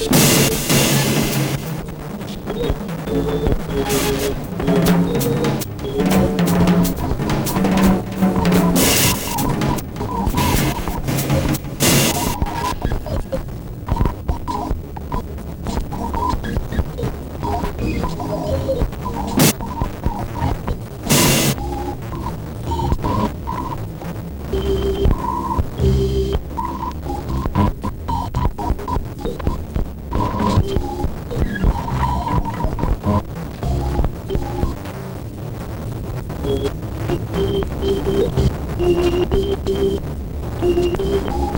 you Thank you.